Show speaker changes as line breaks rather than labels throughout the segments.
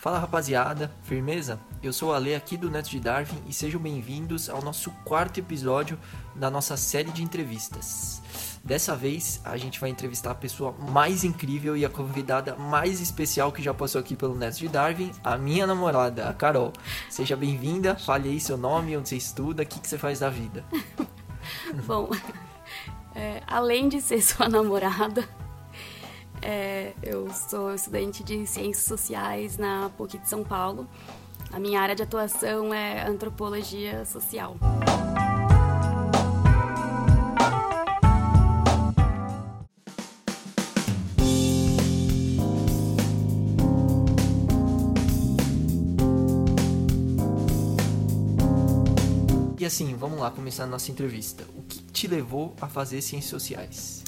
Fala rapaziada, firmeza? Eu sou o Ale aqui do Neto de Darwin e sejam bem-vindos ao nosso quarto episódio da nossa série de entrevistas. Dessa vez a gente vai entrevistar a pessoa mais incrível e a convidada mais especial que já passou aqui pelo Neto de Darwin, a minha namorada, a Carol. Seja bem-vinda, fale aí seu nome, onde você estuda, o que, que você faz da vida.
Bom, é, além de ser sua namorada, é, eu sou estudante de Ciências Sociais na PUC de São Paulo. A minha área de atuação é Antropologia Social.
E assim, vamos lá começar a nossa entrevista. O que te levou a fazer Ciências Sociais?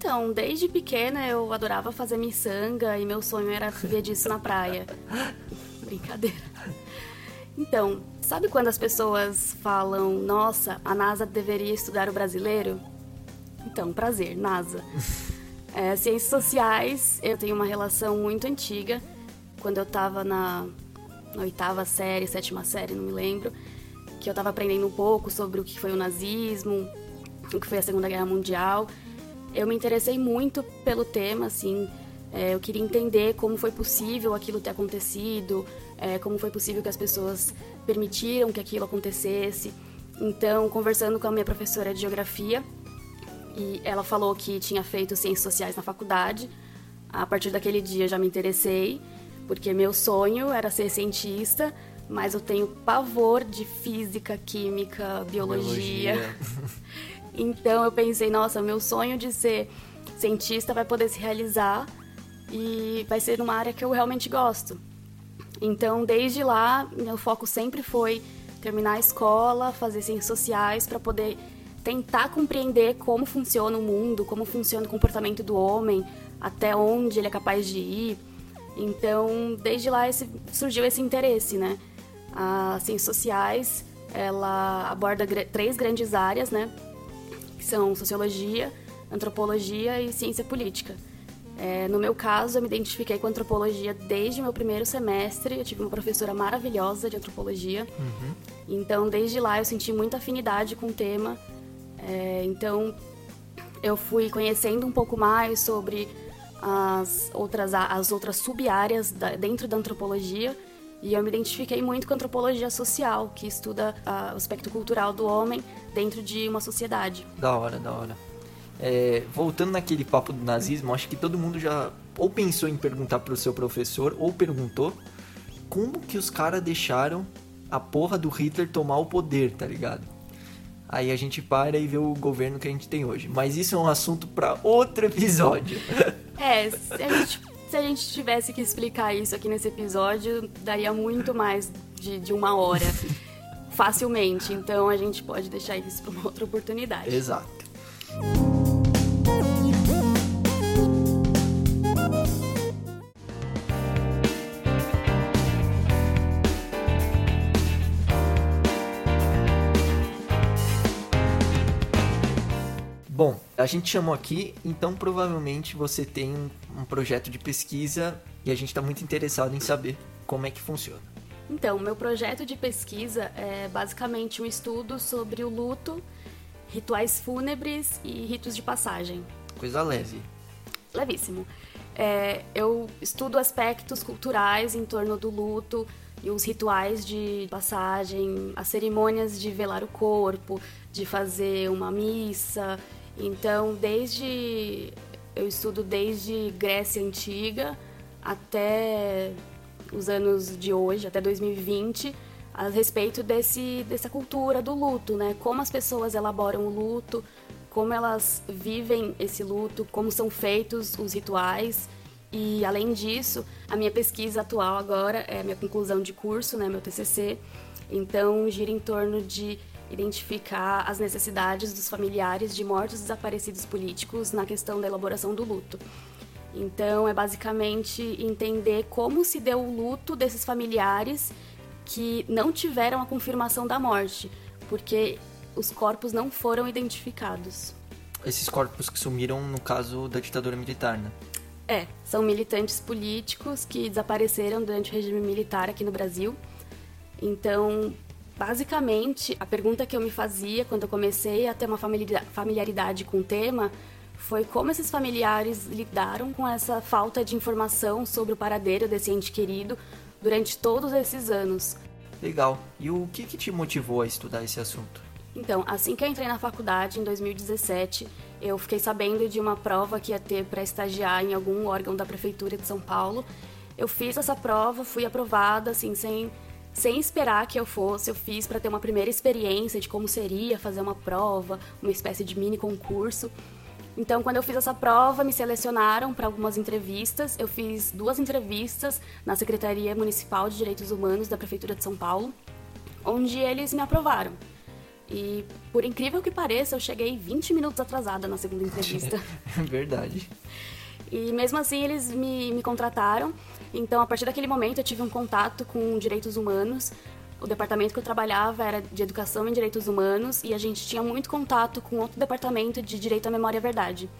Então, desde pequena eu adorava fazer miçanga e meu sonho era viver disso na praia. Brincadeira. Então, sabe quando as pessoas falam, nossa, a NASA deveria estudar o brasileiro? Então, prazer, NASA. É, ciências sociais, eu tenho uma relação muito antiga. Quando eu estava na, na oitava série, sétima série, não me lembro, que eu estava aprendendo um pouco sobre o que foi o nazismo, o que foi a Segunda Guerra Mundial eu me interessei muito pelo tema, assim. É, eu queria entender como foi possível aquilo ter acontecido, é, como foi possível que as pessoas permitiram que aquilo acontecesse. Então, conversando com a minha professora de geografia, e ela falou que tinha feito ciências sociais na faculdade. A partir daquele dia já me interessei, porque meu sonho era ser cientista, mas eu tenho pavor de física, química, biologia. biologia. Então eu pensei, nossa, meu sonho de ser cientista vai poder se realizar e vai ser numa área que eu realmente gosto. Então, desde lá, meu foco sempre foi terminar a escola, fazer ciências sociais para poder tentar compreender como funciona o mundo, como funciona o comportamento do homem, até onde ele é capaz de ir. Então, desde lá esse, surgiu esse interesse, né? As ciências sociais, ela aborda três grandes áreas, né? Que são sociologia, antropologia e ciência política. É, no meu caso, eu me identifiquei com antropologia desde o meu primeiro semestre. Eu tive uma professora maravilhosa de antropologia. Uhum. Então, desde lá, eu senti muita afinidade com o tema. É, então, eu fui conhecendo um pouco mais sobre as outras, as outras sub-áreas dentro da antropologia. E eu me identifiquei muito com a antropologia social, que estuda o aspecto cultural do homem dentro de uma sociedade.
Da hora, da hora. É, voltando naquele papo do nazismo, acho que todo mundo já ou pensou em perguntar pro seu professor, ou perguntou como que os caras deixaram a porra do Hitler tomar o poder, tá ligado? Aí a gente para e vê o governo que a gente tem hoje. Mas isso é um assunto para outro episódio.
É, a gente se a gente tivesse que explicar isso aqui nesse episódio, daria muito mais de, de uma hora. facilmente. Então a gente pode deixar isso para uma outra oportunidade.
Exato. A gente chamou aqui, então provavelmente você tem um projeto de pesquisa e a gente está muito interessado em saber como é que funciona.
Então, meu projeto de pesquisa é basicamente um estudo sobre o luto, rituais fúnebres e ritos de passagem.
Coisa leve.
Levíssimo. É, eu estudo aspectos culturais em torno do luto e os rituais de passagem, as cerimônias de velar o corpo, de fazer uma missa então, desde eu estudo desde Grécia antiga até os anos de hoje, até 2020, a respeito desse, dessa cultura do luto, né? Como as pessoas elaboram o luto, como elas vivem esse luto, como são feitos os rituais. E além disso, a minha pesquisa atual agora é a minha conclusão de curso, né, meu TCC. Então, gira em torno de identificar as necessidades dos familiares de mortos desaparecidos políticos na questão da elaboração do luto. Então, é basicamente entender como se deu o luto desses familiares que não tiveram a confirmação da morte, porque os corpos não foram identificados.
Esses corpos que sumiram no caso da ditadura militar, né?
É, são militantes políticos que desapareceram durante o regime militar aqui no Brasil. Então, basicamente, a pergunta que eu me fazia quando eu comecei a ter uma familiaridade com o tema foi como esses familiares lidaram com essa falta de informação sobre o paradeiro desse ente querido durante todos esses anos.
Legal. E o que, que te motivou a estudar esse assunto?
Então, assim que eu entrei na faculdade, em 2017, eu fiquei sabendo de uma prova que ia ter para estagiar em algum órgão da Prefeitura de São Paulo. Eu fiz essa prova, fui aprovada, assim, sem, sem esperar que eu fosse. Eu fiz para ter uma primeira experiência de como seria fazer uma prova, uma espécie de mini concurso. Então, quando eu fiz essa prova, me selecionaram para algumas entrevistas. Eu fiz duas entrevistas na Secretaria Municipal de Direitos Humanos da Prefeitura de São Paulo, onde eles me aprovaram. E, por incrível que pareça, eu cheguei 20 minutos atrasada na segunda entrevista.
É verdade.
E mesmo assim, eles me, me contrataram. Então, a partir daquele momento, eu tive um contato com direitos humanos. O departamento que eu trabalhava era de Educação em Direitos Humanos e a gente tinha muito contato com outro departamento de Direito à Memória e Verdade.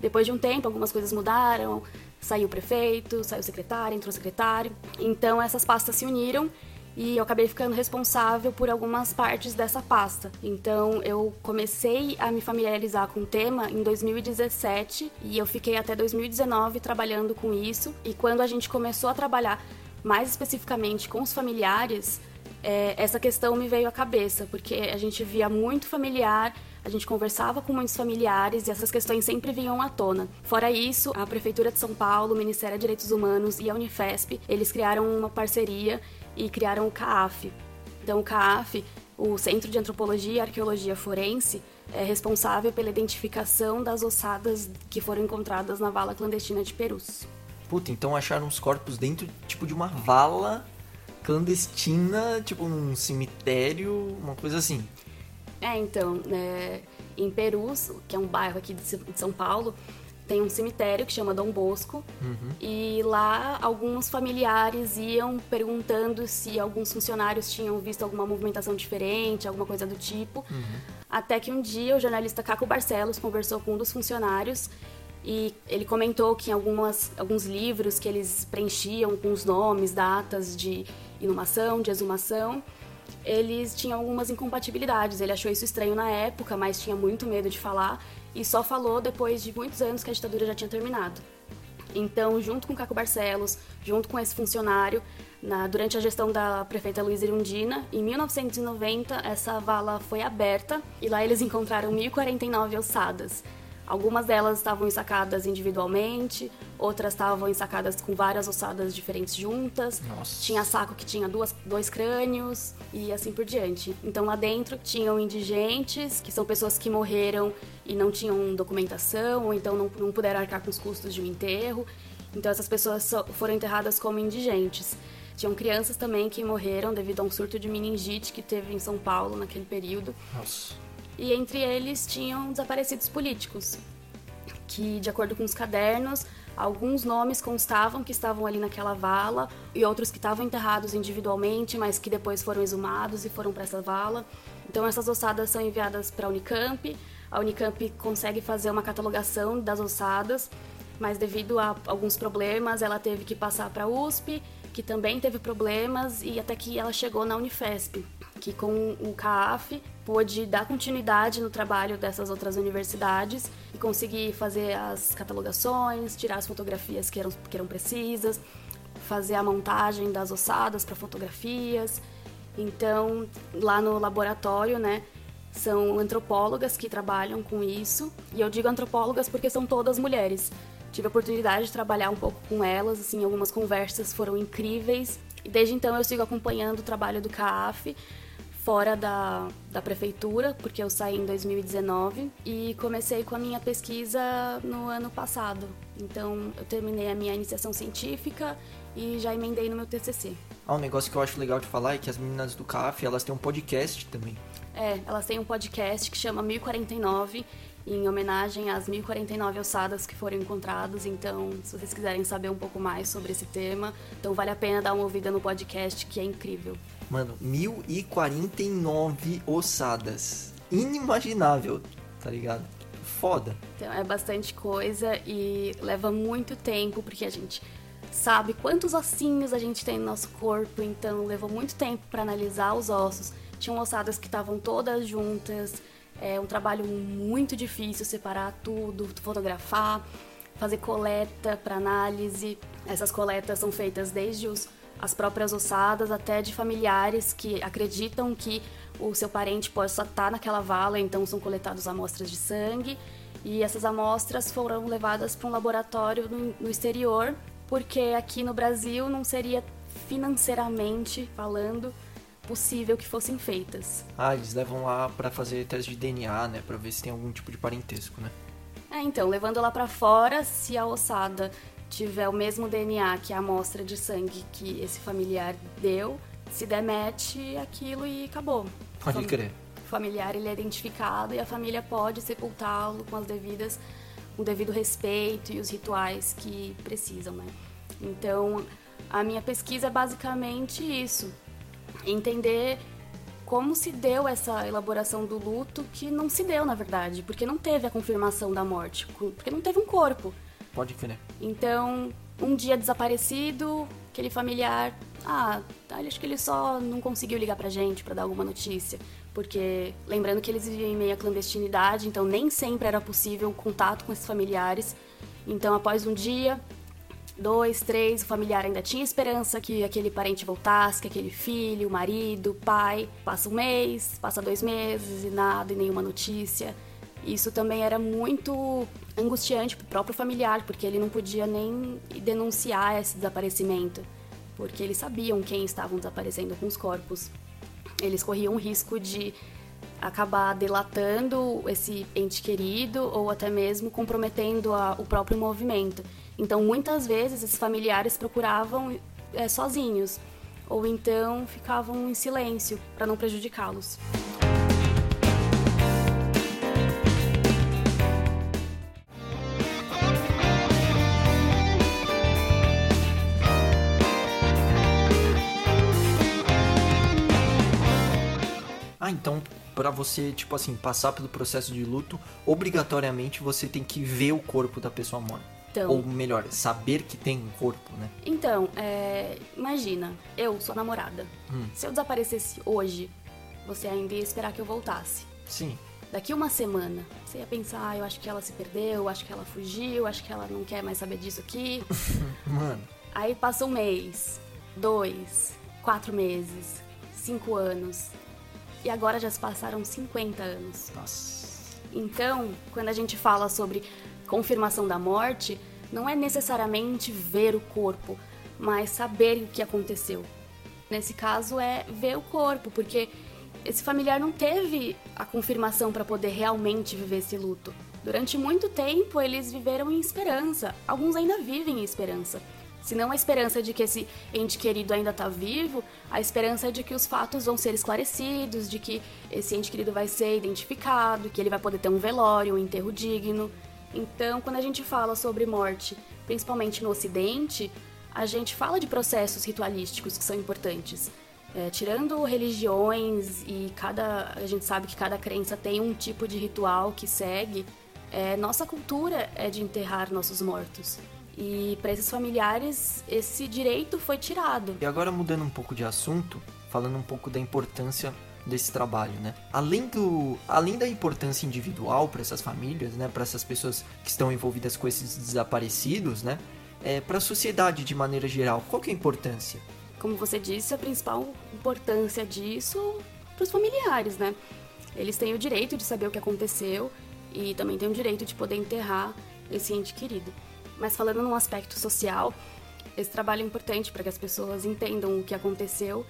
Depois de um tempo, algumas coisas mudaram, saiu o prefeito, saiu o secretário, entrou o secretário. Então, essas pastas se uniram e eu acabei ficando responsável por algumas partes dessa pasta. Então eu comecei a me familiarizar com o tema em 2017 e eu fiquei até 2019 trabalhando com isso. E quando a gente começou a trabalhar mais especificamente com os familiares, é, essa questão me veio à cabeça, porque a gente via muito familiar a gente conversava com muitos familiares e essas questões sempre vinham à tona. Fora isso, a Prefeitura de São Paulo, o Ministério de Direitos Humanos e a Unifesp, eles criaram uma parceria e criaram o CAAF. Então, o CAAF, o Centro de Antropologia e Arqueologia Forense, é responsável pela identificação das ossadas que foram encontradas na vala clandestina de Perus.
Puta, então acharam os corpos dentro, tipo, de uma vala clandestina, tipo num cemitério, uma coisa assim.
É, então, né, em Perus, que é um bairro aqui de São Paulo, tem um cemitério que chama Dom Bosco uhum. e lá alguns familiares iam perguntando se alguns funcionários tinham visto alguma movimentação diferente, alguma coisa do tipo. Uhum. Até que um dia o jornalista Caco Barcelos conversou com um dos funcionários e ele comentou que em algumas, alguns livros que eles preenchiam com os nomes, datas de inumação, de exumação, eles tinham algumas incompatibilidades. Ele achou isso estranho na época, mas tinha muito medo de falar e só falou depois de muitos anos que a ditadura já tinha terminado. Então, junto com Caco Barcelos, junto com esse funcionário, na, durante a gestão da prefeita Luísa Irundina, em 1990, essa vala foi aberta e lá eles encontraram 1.049 ossadas. Algumas delas estavam ensacadas individualmente, outras estavam ensacadas com várias ossadas diferentes juntas.
Nossa.
Tinha saco que tinha duas, dois crânios e assim por diante. Então lá dentro tinham indigentes, que são pessoas que morreram e não tinham documentação, ou então não, não puderam arcar com os custos de um enterro. Então essas pessoas foram enterradas como indigentes. Tinham crianças também que morreram devido a um surto de meningite que teve em São Paulo naquele período.
Nossa
e entre eles tinham desaparecidos políticos, que, de acordo com os cadernos, alguns nomes constavam que estavam ali naquela vala e outros que estavam enterrados individualmente, mas que depois foram exumados e foram para essa vala. Então essas ossadas são enviadas para a Unicamp. A Unicamp consegue fazer uma catalogação das ossadas, mas devido a alguns problemas, ela teve que passar para a USP, que também teve problemas e até que ela chegou na Unifesp que com o CAF pôde dar continuidade no trabalho dessas outras universidades e conseguir fazer as catalogações, tirar as fotografias que eram, que eram precisas, fazer a montagem das ossadas para fotografias. Então, lá no laboratório, né, são antropólogas que trabalham com isso. E eu digo antropólogas porque são todas mulheres. Tive a oportunidade de trabalhar um pouco com elas, assim, algumas conversas foram incríveis. E desde então eu sigo acompanhando o trabalho do CAF, fora da, da prefeitura, porque eu saí em 2019 e comecei com a minha pesquisa no ano passado. Então, eu terminei a minha iniciação científica e já emendei no meu TCC.
Ah, um negócio que eu acho legal de falar é que as meninas do CAF, elas têm um podcast também.
É, elas têm um podcast que chama 1049 em homenagem às 1049 ossadas que foram encontradas. Então, se vocês quiserem saber um pouco mais sobre esse tema, então vale a pena dar uma ouvida no podcast, que é incrível.
Mano, 1049 ossadas. Inimaginável, tá ligado? foda.
Então é bastante coisa e leva muito tempo, porque a gente sabe quantos ossinhos a gente tem no nosso corpo, então levou muito tempo para analisar os ossos. Tinham ossadas que estavam todas juntas, é um trabalho muito difícil separar tudo, fotografar, fazer coleta para análise. Essas coletas são feitas desde os, as próprias ossadas até de familiares que acreditam que o seu parente possa estar naquela vala, então são coletadas amostras de sangue. E essas amostras foram levadas para um laboratório no, no exterior porque aqui no Brasil não seria financeiramente falando possível que fossem feitas.
Ah, eles levam lá para fazer teste de DNA, né, para ver se tem algum tipo de parentesco, né?
É, então, levando lá para fora, se a ossada tiver o mesmo DNA que a amostra de sangue que esse familiar deu, se demete aquilo e acabou.
Pode crer.
O familiar ele é identificado e a família pode sepultá-lo com as devidas o devido respeito e os rituais que precisam, né? Então, a minha pesquisa é basicamente isso: entender como se deu essa elaboração do luto, que não se deu, na verdade, porque não teve a confirmação da morte, porque não teve um corpo.
Pode crer.
Então, um dia desaparecido, aquele familiar, ah, acho que ele só não conseguiu ligar pra gente para dar alguma notícia porque lembrando que eles viviam em meia clandestinidade, então nem sempre era possível o contato com esses familiares. Então, após um dia, dois, três, o familiar ainda tinha esperança que aquele parente voltasse, que aquele filho, marido, pai. Passa um mês, passa dois meses e nada, e nenhuma notícia. Isso também era muito angustiante para o próprio familiar, porque ele não podia nem denunciar esse desaparecimento, porque eles sabiam quem estavam desaparecendo com os corpos eles corriam o risco de acabar delatando esse ente querido ou até mesmo comprometendo a, o próprio movimento. Então, muitas vezes, esses familiares procuravam é, sozinhos ou então ficavam em silêncio para não prejudicá-los.
então para você, tipo assim, passar pelo processo de luto, obrigatoriamente você tem que ver o corpo da pessoa morta. Então, Ou melhor, saber que tem um corpo, né?
Então, é, imagina, eu sou namorada. Hum. Se eu desaparecesse hoje, você ainda ia esperar que eu voltasse.
Sim.
Daqui uma semana, você ia pensar, ah, eu acho que ela se perdeu, acho que ela fugiu, acho que ela não quer mais saber disso aqui.
Mano.
Aí passa um mês, dois, quatro meses, cinco anos, e agora já se passaram 50 anos.
Nossa.
Então, quando a gente fala sobre confirmação da morte, não é necessariamente ver o corpo, mas saber o que aconteceu. Nesse caso é ver o corpo, porque esse familiar não teve a confirmação para poder realmente viver esse luto. Durante muito tempo eles viveram em esperança, alguns ainda vivem em esperança. Se não a esperança de que esse ente querido ainda está vivo, a esperança de que os fatos vão ser esclarecidos, de que esse ente querido vai ser identificado, que ele vai poder ter um velório, um enterro digno. Então, quando a gente fala sobre morte, principalmente no Ocidente, a gente fala de processos ritualísticos que são importantes. É, tirando religiões e cada a gente sabe que cada crença tem um tipo de ritual que segue, é, nossa cultura é de enterrar nossos mortos. E para esses familiares, esse direito foi tirado.
E agora mudando um pouco de assunto, falando um pouco da importância desse trabalho, né? Além do, além da importância individual para essas famílias, né, para essas pessoas que estão envolvidas com esses desaparecidos, né, é, para a sociedade de maneira geral, qual que é a importância?
Como você disse, a principal importância disso para os familiares, né? Eles têm o direito de saber o que aconteceu e também têm o direito de poder enterrar esse ente querido. Mas falando num aspecto social, esse trabalho é importante para que as pessoas entendam o que aconteceu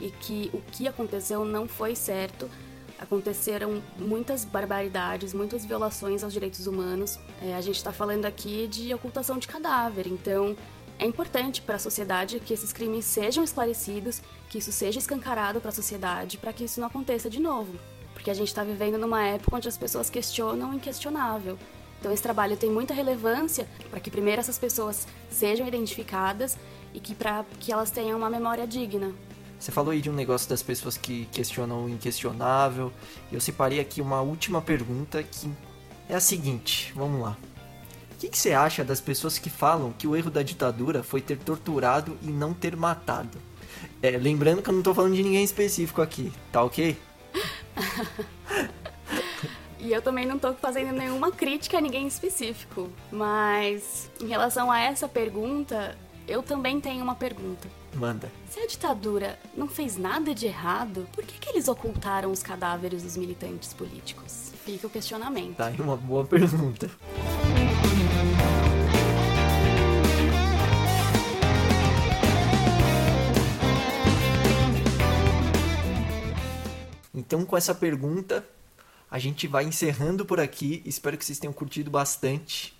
e que o que aconteceu não foi certo. Aconteceram muitas barbaridades, muitas violações aos direitos humanos. É, a gente está falando aqui de ocultação de cadáver, então é importante para a sociedade que esses crimes sejam esclarecidos, que isso seja escancarado para a sociedade, para que isso não aconteça de novo. Porque a gente está vivendo numa época onde as pessoas questionam o inquestionável. Então esse trabalho tem muita relevância para que primeiro essas pessoas sejam identificadas e que para que elas tenham uma memória digna.
Você falou aí de um negócio das pessoas que questionam o inquestionável. Eu separei aqui uma última pergunta que é a seguinte, vamos lá. O que, que você acha das pessoas que falam que o erro da ditadura foi ter torturado e não ter matado? É, lembrando que eu não tô falando de ninguém específico aqui, tá ok?
E eu também não tô fazendo nenhuma crítica a ninguém específico. Mas em relação a essa pergunta, eu também tenho uma pergunta.
Manda.
Se a ditadura não fez nada de errado, por que, que eles ocultaram os cadáveres dos militantes políticos? Fica o questionamento.
Tá aí uma boa pergunta. Então, com essa pergunta, a gente vai encerrando por aqui. Espero que vocês tenham curtido bastante.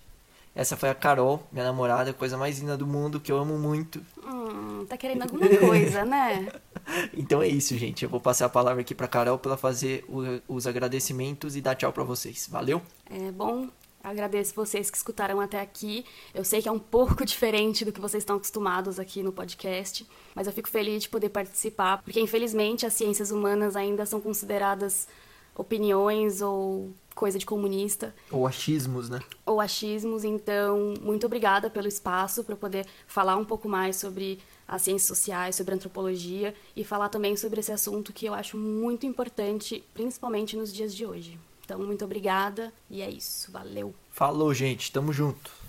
Essa foi a Carol, minha namorada, coisa mais linda do mundo, que eu amo muito.
Hum, tá querendo alguma coisa, né?
então é isso, gente. Eu vou passar a palavra aqui pra Carol pra ela fazer o, os agradecimentos e dar tchau pra vocês. Valeu?
É bom. Agradeço vocês que escutaram até aqui. Eu sei que é um pouco diferente do que vocês estão acostumados aqui no podcast, mas eu fico feliz de poder participar, porque infelizmente as ciências humanas ainda são consideradas opiniões ou coisa de comunista.
Ou achismos, né?
Ou achismos. Então, muito obrigada pelo espaço para poder falar um pouco mais sobre as ciências sociais, sobre antropologia e falar também sobre esse assunto que eu acho muito importante, principalmente nos dias de hoje. Então, muito obrigada e é isso. Valeu.
Falou, gente. Tamo junto.